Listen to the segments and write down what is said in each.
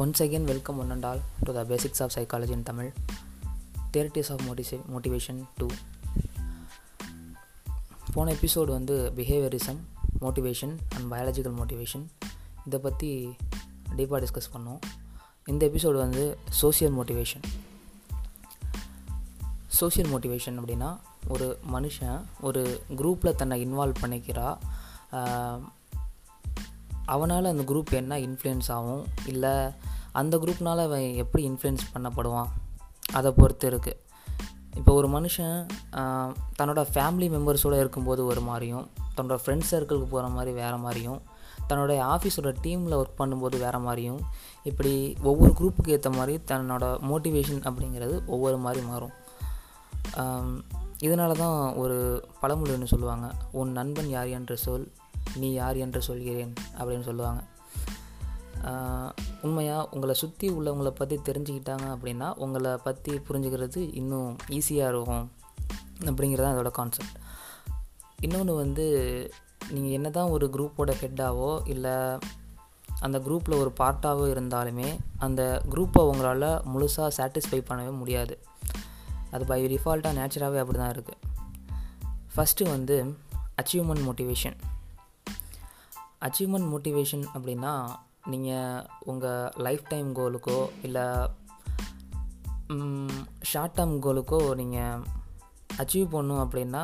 Once again, welcome one and all to the basics of psychology in Tamil Theories of Motiva- Motivation 2. போன episode வந்து behaviourism motivation and biological motivation இதை பற்றி டீப்பாக discuss பண்ணோம். இந்த episode வந்து social motivation social motivation அப்படின்னா ஒரு மனுஷன் ஒரு குரூப்பில் தன்னை இன்வால்வ் பண்ணிக்கிறா அவனால் அந்த குரூப் என்ன இன்ஃப்ளூயன்ஸ் ஆகும்? இல்லை அந்த குரூப்னால் அவன் எப்படி இன்ஃப்ளூயன்ஸ் பண்ணப்படுவான்? அதை பொறுத்து இருக்குது இப்போ ஒரு மனுஷன் தன்னோட ஃபேமிலி மெம்பர்ஸோடு இருக்கும்போது ஒரு மாதிரியும் தன்னோட ஃப்ரெண்ட்ஸ் சர்க்கிளுக்கு போகிற மாதிரி வேறு மாதிரியும் தன்னோட ஆஃபீஸோட டீமில் ஒர்க் பண்ணும்போது வேறு மாதிரியும் இப்படி ஒவ்வொரு குரூப்புக்கு ஏற்ற மாதிரி தன்னோட மோட்டிவேஷன் அப்படிங்கிறது ஒவ்வொரு மாதிரி மாறும். இதனால தான் ஒரு பழமொழி ஒன்று சொல்லுவாங்க உன் நண்பன் யார் என்ற சொல் நீ யார் என்று சொல்கிறேன் அப்படின்னு சொல்லுவாங்க. உண்மையாக உங்களை சுற்றி உள்ளவங்களை பற்றி தெரிஞ்சுக்கிட்டாங்க அப்படின்னா உங்களை பற்றி புரிஞ்சுக்கிறது இன்னும் ஈஸியாக இருக்கும் அப்படிங்கிறது தான் அதோட கான்செப்ட் இன்னொன்று வந்து நீங்கள் என்ன தான் ஒரு குரூப்போட ஹெட்டாவோ இல்லை அந்த குரூப்பில் ஒரு பார்ட்டாகவோ இருந்தாலுமே அந்த குரூப்பை உங்களால் முழுசாக சாட்டிஸ்ஃபை பண்ணவே முடியாது. அது பை டிஃபால்ட்டாக நேச்சராகவே அப்படி தான் இருக்குது ஃபஸ்ட்டு வந்து அச்சீவ்மெண்ட் மோட்டிவேஷன் அச்சீவ்மெண்ட் மோட்டிவேஷன் அப்படின்னா நீங்கள் உங்கள் லைஃப் டைம் கோலுக்கோ இல்லை ஷார்ட் டேர்ம் கோலுக்கோ நீங்கள் அச்சீவ் பண்ணணும் அப்படின்னா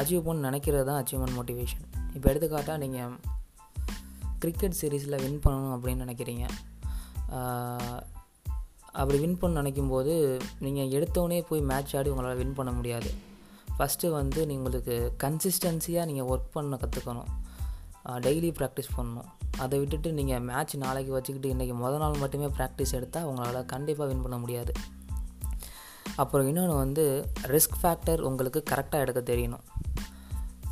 அச்சீவ் பண்ண நினைக்கிறது தான் அச்சீவ்மெண்ட் மோட்டிவேஷன் இப்போ எடுத்துக்காட்டால் நீங்கள் கிரிக்கெட் சீரீஸில் வின் பண்ணணும் அப்படின்னு நினைக்கிறீங்க. அப்படி வின் பண்ண நினைக்கும் போது நீங்கள் எடுத்தோடனே போய் மேட்ச் ஆடி உங்களால் வின் பண்ண முடியாது. ஃபஸ்ட்டு வந்து நீங்கள் உங்களுக்கு கன்சிஸ்டன்சியாக நீங்கள் ஒர்க் பண்ண கற்றுக்கணும் டெய்லி ப்ராக்டிஸ் பண்ணணும். அதை விட்டுட்டு நீங்கள் மேட்ச் நாளைக்கு வச்சுக்கிட்டு இன்றைக்கி முத நாள் மட்டுமே ப்ராக்டிஸ் எடுத்தால் உங்களால் கண்டிப்பாக வின் பண்ண முடியாது. அப்புறம் இன்னொன்று வந்து ரிஸ்க் ஃபேக்டர் உங்களுக்கு கரெக்டாக எடுக்க தெரியணும்.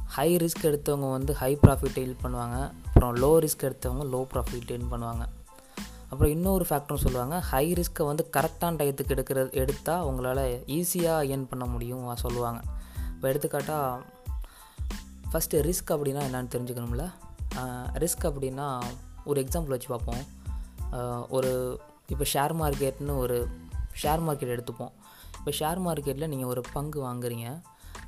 ஹை ரிஸ்க் எடுத்தவங்க வந்து ஹை ப்ராஃபிட் டெயில் பண்ணுவாங்க. அப்புறம் லோ ரிஸ்க் எடுத்தவங்க லோ ப்ராஃபிட் டெயில் பண்ணுவாங்க. அப்புறம் இன்னொரு ஃபேக்டரும் சொல்லுவாங்க ஹை ரிஸ்க்கை வந்து கரெக்டான டயத்துக்கு எடுக்கிறது எடுத்தால் உங்களால் ஈஸியாக ஏர்ன் பண்ண முடியும் சொல்லுவாங்க. இப்போ எடுத்துக்காட்டால் ஃபஸ்ட்டு ரிஸ்க் அப்படின்னா என்னென்னு தெரிஞ்சுக்கணும்ல? ரிஸ்க் அப்படின்னா ஒரு எக்ஸாம்பிள் வச்சு பார்ப்போம். ஒரு இப்போ ஷேர் மார்க்கெட்னு ஒரு ஷேர் மார்க்கெட் எடுத்துப்போம். இப்போ ஷேர் மார்க்கெட்டில் நீங்கள் ஒரு பங்கு வாங்குறீங்க.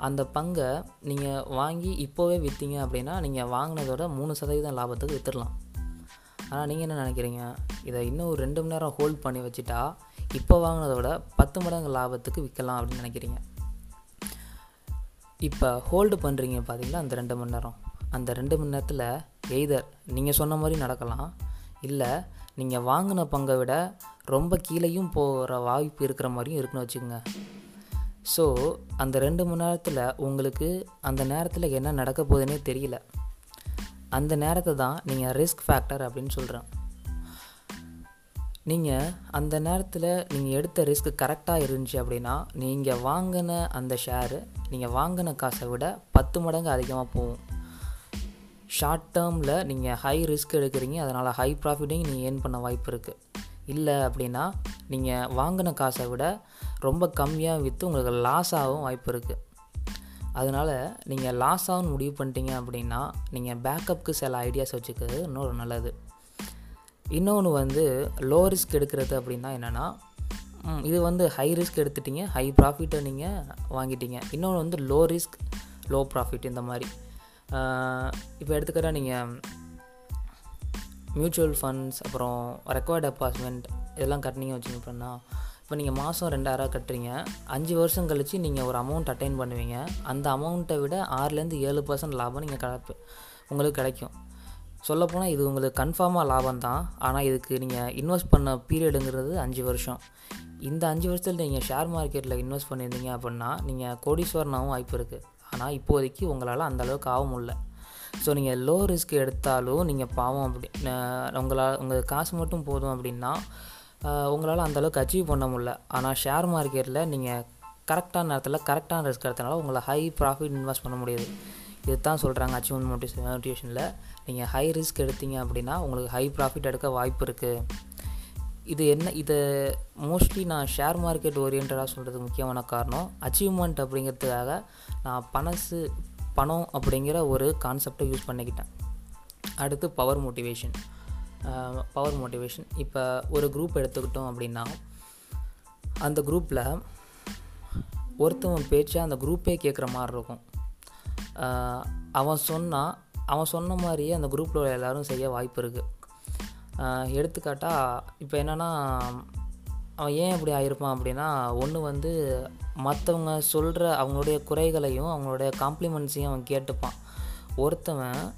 அந்த பங்கை நீங்கள் வாங்கி இப்போவே விற்றீங்க அப்படின்னா நீங்கள் வாங்கினதோட மூணு சதவீதம் லாபத்துக்கு விற்றுடலாம் ஆனால் நீங்கள் என்ன நினைக்கிறீங்க? இதை இன்னும் ஒரு ரெண்டு மணி நேரம் ஹோல்ட் பண்ணி வச்சுட்டா இப்போ வாங்கினதோட பத்து மடங்கு லாபத்துக்கு விற்கலாம் அப்படின்னு நினைக்கிறீங்க. இப்போ ஹோல்டு பண்ணுறீங்க பார்த்தீங்களா அந்த ரெண்டு மணி நேரம். அந்த ரெண்டு மணி நேரத்தில் எய்தர் நீங்கள் சொன்ன மாதிரி நடக்கலாம். இல்லை நீங்கள் வாங்கின பங்கை விட ரொம்ப கீழேயும் போகிற வாய்ப்பு இருக்கிற மாதிரியும் இருக்குன்னு வச்சுக்கோங்க. ஸோ அந்த ரெண்டு மணி நேரத்தில் உங்களுக்கு அந்த நேரத்தில் என்ன நடக்க போகுதுன்னே தெரியல. அந்த நேரத்தை தான் நீங்கள் ரிஸ்க் ஃபேக்டர் அப்படின்னு சொல்கிறேன் நீங்கள் அந்த நேரத்தில் நீங்கள் எடுத்த ரிஸ்க் கரெக்டாக இருந்துச்சு அப்படின்னா நீங்கள் வாங்கின அந்த ஷேரு நீங்கள் வாங்கின காசை விட பத்து மடங்கு அதிகமாக போகும். ஷார்ட் டேர்மில் நீங்கள் ஹை ரிஸ்க் எடுக்கிறீங்க அதனால் ஹை ப்ராஃபிட்டையும் நீங்கள் ஏர்ன் பண்ண வாய்ப்பு இருக்குது இல்லை அப்படின்னா நீங்கள் வாங்கின காசை விட ரொம்ப கம்மியாக விற்று உங்களுக்கு லாஸ் ஆகவும் வாய்ப்பு இருக்குது அதனால் நீங்கள் லாஸ் ஆகும்னு முடிவு பண்ணிட்டீங்க அப்படின்னா நீங்கள் பேக்கப்புக்கு சில ஐடியாஸ் வச்சுக்கிறது இன்னொரு நல்லது. இன்னொன்று வந்து லோ ரிஸ்க் எடுக்கிறது அப்படின்னா என்னென்னா இது வந்து ஹை ரிஸ்க் எடுத்துட்டீங்க ஹை ப்ராஃபிட்டை நீங்கள் வாங்கிட்டீங்க. இன்னொன்று வந்து லோ ரிஸ்க் லோ ப்ராஃபிட் இந்த மாதிரி. இப்போ எடுத்துக்கிற நீங்கள் மியூச்சுவல் ஃபண்ட்ஸ் அப்புறம் ரெக்வயர்ட் டெபாசிட்மெண்ட் இதெல்லாம் கட்டினீங்க வச்சுங்க அப்படின்னா இப்போ நீங்கள் மாதம் ரெண்டாயிரம் கட்டுறீங்க. அஞ்சு வருஷம் கழித்து நீங்கள் ஒரு அமௌண்ட் அட்டைன் பண்ணுவீங்க. அந்த அமௌண்ட்டை விட ஆறுலேருந்து ஏழு பர்சன்ட் லாபம் நீங்கள் கிடப்பு உங்களுக்கு கிடைக்கும். சொல்லப்போனால் இது உங்களுக்கு கன்ஃபார்மாக லாபம் தான். ஆனால் இதுக்கு நீங்கள் இன்வெஸ்ட் பண்ண பீரியடுங்கிறது அஞ்சு வருஷம். இந்த அஞ்சு வருஷத்தில் நீங்கள் ஷேர் மார்க்கெட்டில் இன்வெஸ்ட் பண்ணியிருந்தீங்க அப்படின்னா நீங்கள் கோடீஸ்வரனாகவும் வாய்ப்பு இருக்குது ஆனால் இப்போதைக்கு உங்களால் அந்த அளவுக்கு ஆக முடியல. ஸோ நீங்கள் லோ ரிஸ்க் எடுத்தாலும் நீங்கள் பாவம் அப்படி உங்களால் உங்கள் காசு மட்டும் போதும் அப்படின்னா உங்களால் அந்தளவுக்கு அச்சீவ் பண்ண முடியல. ஆனால் ஷேர் மார்க்கெட்டில் நீங்கள் கரெக்டான நேரத்தில் கரெக்டான ரிஸ்க் எடுத்தனால உங்களை ஹை ப்ராஃபிட் இன்வெஸ்ட் பண்ண முடியுது. இது தான் சொல்கிறாங்க அச்சீவ்மெண்ட் மோட்டிவ் மோட்டிவேஷனில் நீங்கள் ஹை ரிஸ்க் எடுத்தீங்க அப்படின்னா உங்களுக்கு ஹை ப்ராஃபிட் எடுக்க வாய்ப்பு இருக்குது இது என்ன இதை மோஸ்ட்லி நான் ஷேர் மார்க்கெட் ஓரியன்டாக சொல்கிறது முக்கியமான காரணம் அச்சீவ்மெண்ட் அப்படிங்கிறதுக்காக நான் பணசு பணம் அப்படிங்கிற ஒரு கான்செப்டை யூஸ் பண்ணிக்கிட்டேன். அடுத்து பவர் மோட்டிவேஷன் பவர் மோட்டிவேஷன் இப்போ ஒரு குரூப் எடுத்துக்கிட்டோம் அப்படின்னா அந்த குரூப்பில் ஒருத்தவன் பேச்சு அந்த குரூப்பே கேட்குற மாதிரி இருக்கும். அவன் சொன்னால் அவன் சொன்ன மாதிரியே அந்த குரூப்பில் உள்ள எல்லாரும் செய்ய வாய்ப்பு இருக்குது எடுத்துக்காட்டால் இப்போ என்னென்னா அவன் ஏன் இப்படி ஆகியிருப்பான் அப்படின்னா ஒன்று வந்து மற்றவங்க சொல்கிற அவங்களுடைய குறைகளையும் அவங்களுடைய காம்ப்ளிமெண்ட்ஸையும் அவன் கேட்டுப்பான். ஒருத்தவன்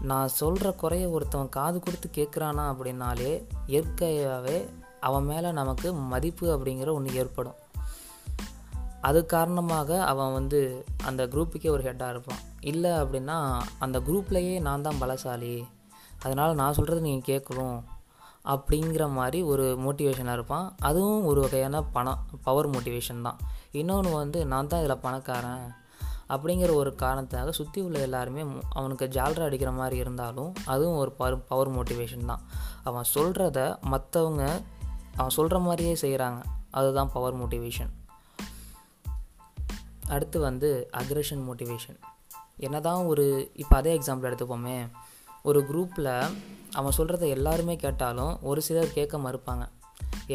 நான் சொல்கிற குறைய ஒருத்தவன் காது கொடுத்து கேட்குறானா அப்படின்னாலே இயற்கையாகவே அவன் மேலே நமக்கு மதிப்பு அப்படிங்கிற ஒன்று ஏற்படும். அது காரணமாக அவன் வந்து அந்த குரூப்புக்கே ஒரு ஹெட்டாக இருப்பான். இல்லை அப்படின்னா அந்த குரூப்லேயே நான் தான் பலசாலி. அதனால் நான் சொல்கிறது நீங்கள் கேட்கணும் அப்படிங்கிற மாதிரி ஒரு மோட்டிவேஷனாக இருப்பான். அதுவும் ஒரு வகையான பணம் பவர் மோட்டிவேஷன் தான். இன்னொன்று வந்து நான் தான் இதில் பணக்காரன் அப்படிங்கிற ஒரு காரணத்துக்காக சுற்றி உள்ள எல்லாருமே அவனுக்கு ஜால்ரா அடிக்கிற மாதிரி இருந்தாலும் அதுவும் ஒரு பவர் பவர் மோட்டிவேஷன் தான். அவன் சொல்கிறத மற்றவங்க அவன் சொல்கிற மாதிரியே செய்கிறாங்க அதுதான் பவர் மோட்டிவேஷன் அடுத்து வந்து அக்ரெஷன் மோட்டிவேஷன் என்னதான் ஒரு இப்போ அதே எக்ஸாம்பிள் எடுத்துப்போமே. ஒரு குரூப்பில் அவன் சொல்கிறத எல்லாருமே கேட்டாலும் ஒரு சிலர் கேட்க மறுப்பாங்க.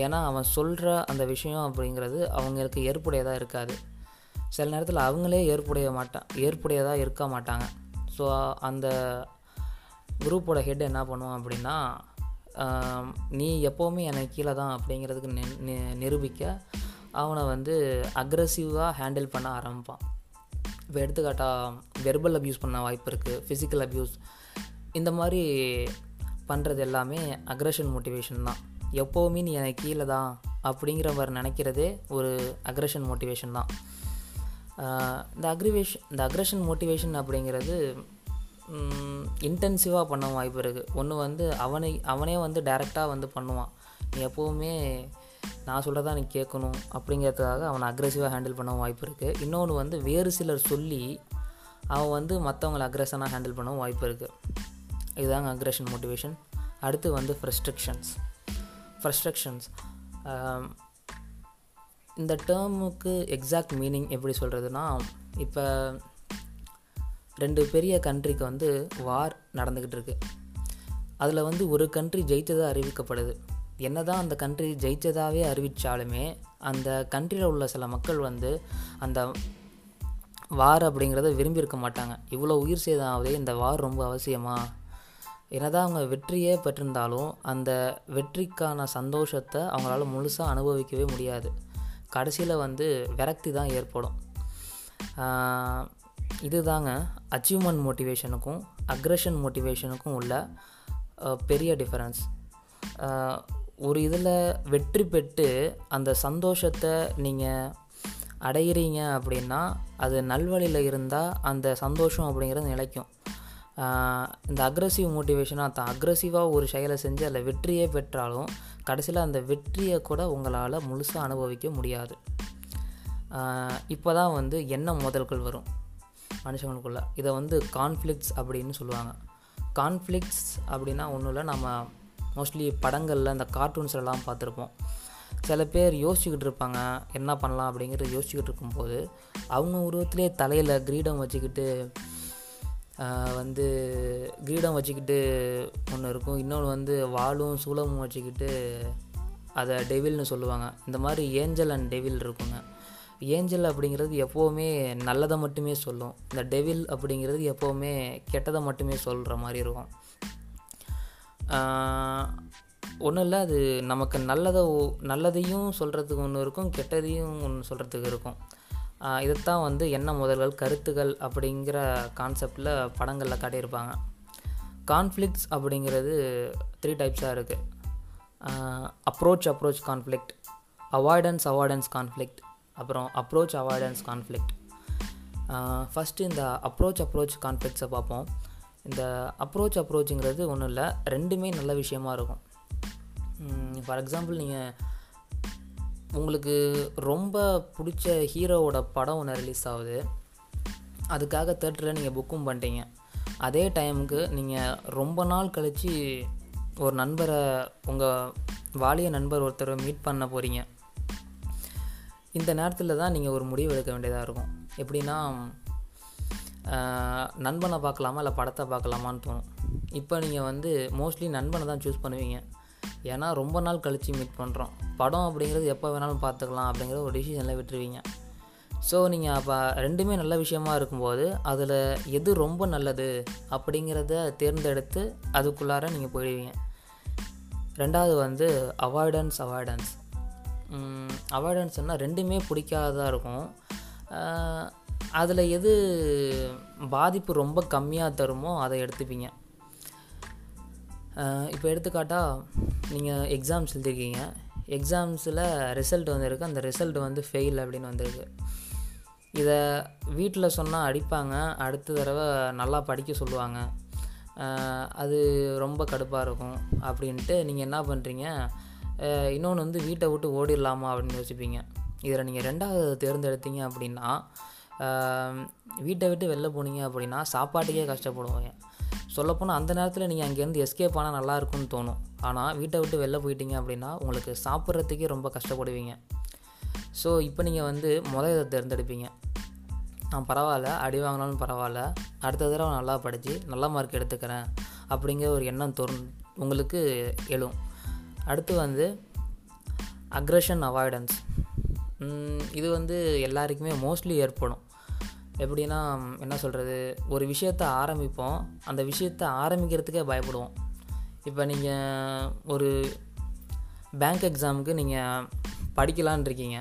ஏன்னா அவன் சொல்கிற அந்த விஷயம் அப்படிங்கிறது அவங்களுக்கு ஏற்புடையதாக இருக்காது. சில நேரத்தில் அவங்களே ஏற்புடைய மாட்டான் ஏற்புடையதாக இருக்க மாட்டாங்க. ஸோ அந்த குரூப்போட ஹெட் என்ன பண்ணுவான் அப்படின்னா நீ எப்போவுமே எனக்கு கீழே தான் அப்படிங்கிறதுக்கு நிரூபிக்க அவனை வந்து அக்ரஸிவாக ஹேண்டில் பண்ண ஆரம்பிப்பான். இப்போ எடுத்துக்காட்டால் வெர்பல் அப்யூஸ் பண்ண வாய்ப்பு இருக்குது ஃபிசிக்கல் அப்யூஸ் இந்த மாதிரி பண்ணுறது எல்லாமே அக்ரஷன் மோட்டிவேஷன் தான். எப்போவுமே நீ எனக்கு கீழே தான் அப்படிங்கிற மாதிரி நினைக்கிறதே ஒரு அக்ரஷன் மோட்டிவேஷன் தான். இந்த அக்ரிவேஷன் இந்த அக்ரஷன் மோட்டிவேஷன் அப்படிங்கிறது இன்டென்சிவாக பண்ண வாய்ப்பு இருக்குது ஒன்று வந்து அவனை அவனே வந்து டைரெக்டாக வந்து பண்ணுவான். நீ எப்போவுமே நான் சொல்கிறதா நீ கேட்கணும் அப்படிங்கிறதுக்காக அவனை அக்ரெசிவாக ஹேண்டில் பண்ண வாய்ப்பு இருக்குது இன்னொன்று வந்து வேறு சிலர் சொல்லி அவன் வந்து மற்றவங்களை அக்ரெஷனாக ஹேண்டில் பண்ணவும் வாய்ப்பு இருக்குது இதுதாங்க அக்ரெஷன் மோட்டிவேஷன் அடுத்து வந்து ஃப்ரஸ்ட்ரிக்ஷன்ஸ் ஃப்ரஸ்ட்ரக்ஷன்ஸ் இந்த டேர்முக்கு எக்ஸாக்ட் மீனிங் எப்படி சொல்கிறதுனா இப்போ ரெண்டு பெரிய கண்ட்ரிக்கு வந்து வார் நடந்துக்கிட்டு இருக்கு. அதில் வந்து ஒரு கண்ட்ரி ஜெயித்ததாக அறிவிக்கப்படுது. என்னதான் அந்த கண்ட்ரி ஜெயித்ததாகவே அறிவித்தாலுமே அந்த கண்ட்ரியில் உள்ள சில மக்கள் வந்து அந்த வார் அப்படிங்கிறத விரும்பியிருக்க மாட்டாங்க. இவ்வளோ உயிர் சேதம் ஆகுதே இந்த வார் ரொம்ப அவசியமாக என்னதான் அவங்க வெற்றியே பெற்றிருந்தாலும் அந்த வெற்றிக்கான சந்தோஷத்தை அவங்களால முழுசாக அனுபவிக்கவே முடியாது. கடைசியில் வந்து விரக்தி தான் ஏற்படும். இதுதாங்க அச்சீவ்மெண்ட் மோட்டிவேஷனுக்கும் அக்ரஷன் மோட்டிவேஷனுக்கும் உள்ள பெரிய டிஃபரன்ஸ் ஒரு இதில் வெற்றி பெற்று அந்த சந்தோஷத்தை நீங்கள் அடையிறீங்க அப்படின்னா அது நல்வழியில் இருந்தால் அந்த சந்தோஷம் அப்படிங்கிறது நிலைக்கும். இந்த அக்ரஸிவ் மோட்டிவேஷனாக தான். அக்ரஸிவாக ஒரு செயலை செஞ்சு அதில் வெற்றியே பெற்றாலும் கடைசியில் அந்த வெற்றியை கூட உங்களால் முழுசாக அனுபவிக்க முடியாது. இப்போ தான் வந்து என்ன மோதல்கள் வரும் மனுஷங்களுக்குள்ள. இதை வந்து கான்ஃப்ளிக்ஸ் அப்படின்னு சொல்லுவாங்க. கான்ஃப்ளிக்ஸ் அப்படின்னா ஒன்றும் இல்லை நம்ம மோஸ்ட்லி படங்களில் இந்த கார்ட்டூன்ஸ்லாம் பார்த்துருப்போம். சில பேர் யோசிச்சுக்கிட்டு இருப்பாங்க என்ன பண்ணலாம் அப்படிங்கிறது யோசிச்சுக்கிட்டு இருக்கும்போது அவங்க உருவத்திலே தலையில் கிரீடம் வச்சுக்கிட்டு வந்து கிரீடம் வச்சுக்கிட்டு ஒன்று இருக்கும். இன்னொன்று வந்து வாளும் சூலமும் வச்சுக்கிட்டு அதை டெவில்னு சொல்லுவாங்க. இந்த மாதிரி ஏஞ்சல் அண்ட் டெவில் இருக்குங்க. ஏஞ்சல் அப்படிங்கிறது எப்போவுமே நல்லதை மட்டுமே சொல்லும். இந்த டெவில் அப்படிங்கிறது எப்போவுமே கெட்டதை மட்டுமே சொல்கிற மாதிரி இருக்கும். ஒன்றும் இல்லை அது நமக்கு நல்லதை நல்லதையும் சொல்கிறதுக்கு ஒன்று இருக்கும் கெட்டதையும் ஒன்று சொல்கிறதுக்கு இருக்கும். இதைத்தான் வந்து என்ன முதல்கள் கருத்துகள் அப்படிங்கிற கான்செப்டில் படங்களில் காட்டியிருப்பாங்க. கான்ஃப்ளிக்ட்ஸ் அப்படிங்கிறது த்ரீ டைப்ஸாக இருக்குது approach approach conflict avoidance avoidance conflict அப்புறம் அப்ரோச் அவாய்டன்ஸ் கான்ஃப்ளிக்ட் ஃபஸ்ட்டு இந்த அப்ரோச் அப்ரோச் கான்ஃப்ளிக்ட்ஸை பார்ப்போம். இந்த அப்ரோச் அப்ரோச்சுங்கிறது ஒன்றும் இல்லை ரெண்டுமே நல்ல விஷயமா இருக்கும். ஃபார் எக்ஸாம்பிள் நீங்கள் உங்களுக்கு ரொம்ப பிடிச்ச ஹீரோவோட படம் ஒன்று ரிலீஸ் ஆகுது. அதுக்காக தேட்டரில் நீங்கள் புக்கும் பண்ணிட்டீங்க. அதே டைமுக்கு நீங்கள் ரொம்ப நாள் கழித்து ஒரு நண்பரை உங்கள் வாலிய நண்பர் ஒருத்தரை மீட் பண்ண போகிறீங்க இந்த நேரத்தில் தான் நீங்கள் ஒரு முடிவு எடுக்க வேண்டியதாக இருக்கும். எப்படின்னா நண்பனை பார்க்கலாமா இல்லை படத்தை பார்க்கலாமான்னு தோணும். இப்போ நீங்கள் வந்து மோஸ்ட்லி நண்பனை தான் சூஸ் பண்ணுவீங்க. ஏன்னா ரொம்ப நாள் கழித்து மீட் பண்ணுறோம் படம் அப்படிங்கிறது எப்போ வேணாலும் பார்த்துக்கலாம் அப்படிங்கிற ஒரு டிசிஷனில் விட்டுருவீங்க. ஸோ நீங்கள் அப்போ ரெண்டுமே நல்ல விஷயமா இருக்கும்போது அதில் எது ரொம்ப நல்லது அப்படிங்கிறத தேர்ந்தெடுத்து அதுக்குள்ளார நீங்கள் போயிடுவீங்க. ரெண்டாவது வந்து அவாய்டன்ஸ் அவாய்டன்ஸ் அவாய்டன்ஸ்னால் ரெண்டுமே பிடிக்காததாக இருக்கும். அதில் எது பாதிப்பு ரொம்ப கம்மியாக தருமோ அதை எடுத்துப்பீங்க. இப்போ எடுத்துக்காட்டால் நீங்கள் எக்ஸாம்ஸ் எழுதிருக்கீங்க. எக்ஸாம்ஸில் ரிசல்ட் வந்திருக்கு. அந்த ரிசல்ட் வந்து ஃபெயில் அப்படின்னு வந்திருக்கு. இதை வீட்டில் சொன்னால் அடிப்பாங்க. அடுத்த தடவை நல்லா படிக்க சொல்லுவாங்க. அது ரொம்ப கடுப்பாக இருக்கும் அப்படின்ட்டு நீங்கள் என்ன பண்ணுறீங்க இன்னொன்று வந்து வீட்டை விட்டு ஓடிடலாமா அப்படின்னு யோசிப்பீங்க. இதில் நீங்கள் ரெண்டாவது தேர்ந்தெடுத்தீங்க அப்படின்னா வீட்டை விட்டு வெளில போனீங்க அப்படின்னா சாப்பாட்டுக்கே கஷ்டப்படுவாங்க. சொல்லப்போனால் அந்த நேரத்தில் நீங்கள் அங்கேருந்து எஸ்கேப் ஆனால் நல்லாயிருக்கும்னு தோணும். ஆனால் வீட்டை விட்டு வெளில போயிட்டீங்க அப்படின்னா உங்களுக்கு சாப்பிட்றதுக்கே ரொம்ப கஷ்டப்படுவீங்க. ஸோ இப்போ நீங்கள் வந்து முதல் இதை தேர்ந்தெடுப்பீங்க. நான் பரவாயில்ல அடி வாங்கினாலும் பரவாயில்ல அடுத்த தடவை நல்லா படித்து நல்ல மார்க் எடுத்துக்கிறேன் அப்படிங்கிற ஒரு எண்ணம் தோன் உங்களுக்கு எழும். அடுத்து வந்து அக்ரஷன் அவாய்டன்ஸ் இது வந்து எல்லாருக்குமே மோஸ்ட்லி ஏற்படும். எப்படின்னா என்ன சொல்கிறது ஒரு விஷயத்தை ஆரம்பிப்போம். அந்த விஷயத்தை ஆரம்பிக்கிறதுக்கே பயப்படுவோம். இப்போ நீங்கள் ஒரு பேங்க் எக்ஸாமுக்கு நீங்கள் படிக்கலான் இருக்கீங்க.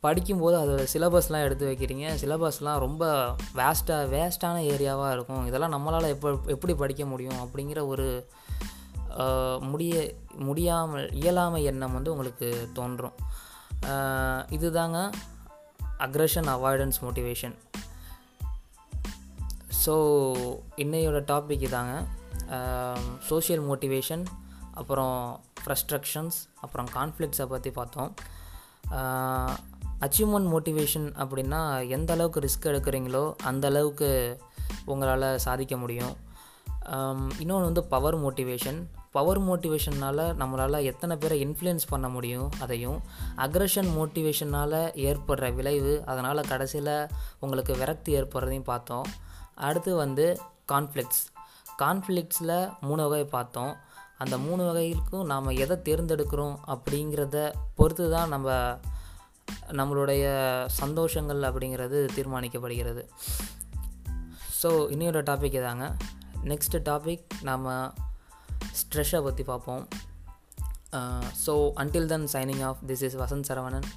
படிக்கும்போது அதோட சிலபஸ்லாம் எடுத்து வைக்கிறீங்க. சிலபஸ்லாம் ரொம்ப வேஸ்ட்டாக வேஸ்ட்டான ஏரியாவாக இருக்கும். இதெல்லாம் நம்மளால் எப்போ எப்படி படிக்க முடியும் அப்படிங்கிற ஒரு முடிய முடியாமல் இயலாமை எண்ணம் வந்து உங்களுக்கு தோன்றும். இதுதாங்க அக்ரஷன் அவாய்டன்ஸ் மோட்டிவேஷன் ஸோ இன்னையோட டாபிக் இதாங்க. சோஷியல் மோட்டிவேஷன் அப்புறம் ஃப்ரஸ்ட்ரக்ஷன்ஸ் அப்புறம் கான்ஃப்ளிக்ஸை பற்றி பார்த்தோம். அச்சீவ்மெண்ட் மோட்டிவேஷன் அப்படின்னா எந்த அளவுக்கு ரிஸ்க் எடுக்கிறீங்களோ அந்த அளவுக்கு உங்களால் சாதிக்க முடியும். இன்னொன்று வந்து பவர் மோட்டிவேஷன் பவர் மோட்டிவேஷனால் நம்மளால் எத்தனை பேரை இன்ஃப்ளூயன்ஸ் பண்ண முடியும் அதையும். அக்ரஷன் மோட்டிவேஷனால் ஏற்படுற விளைவு அதனால் கடைசியில் உங்களுக்கு விரக்தி ஏற்படுறதையும் பார்த்தோம். அடுத்து வந்து கான்ஃப்ளிக்ஸ் கான்ஃப்ளிக்ஸில் மூணு வகை பார்த்தோம். அந்த மூணு வகைக்கும் நாம் எதை தேர்ந்தெடுக்கிறோம் அப்படிங்கிறத பொறுத்து தான் நம்ம நம்மளுடைய சந்தோஷங்கள் அப்படிங்கிறது தீர்மானிக்கப்படுகிறது. ஸோ இன்னொரு டாபிக் இதாங்க. நெக்ஸ்ட்டு டாபிக் நாம் ஸ்ட்ரெஸ்ஸை பற்றி பார்ப்போம். So until then signing off this is Vasanth Saravanan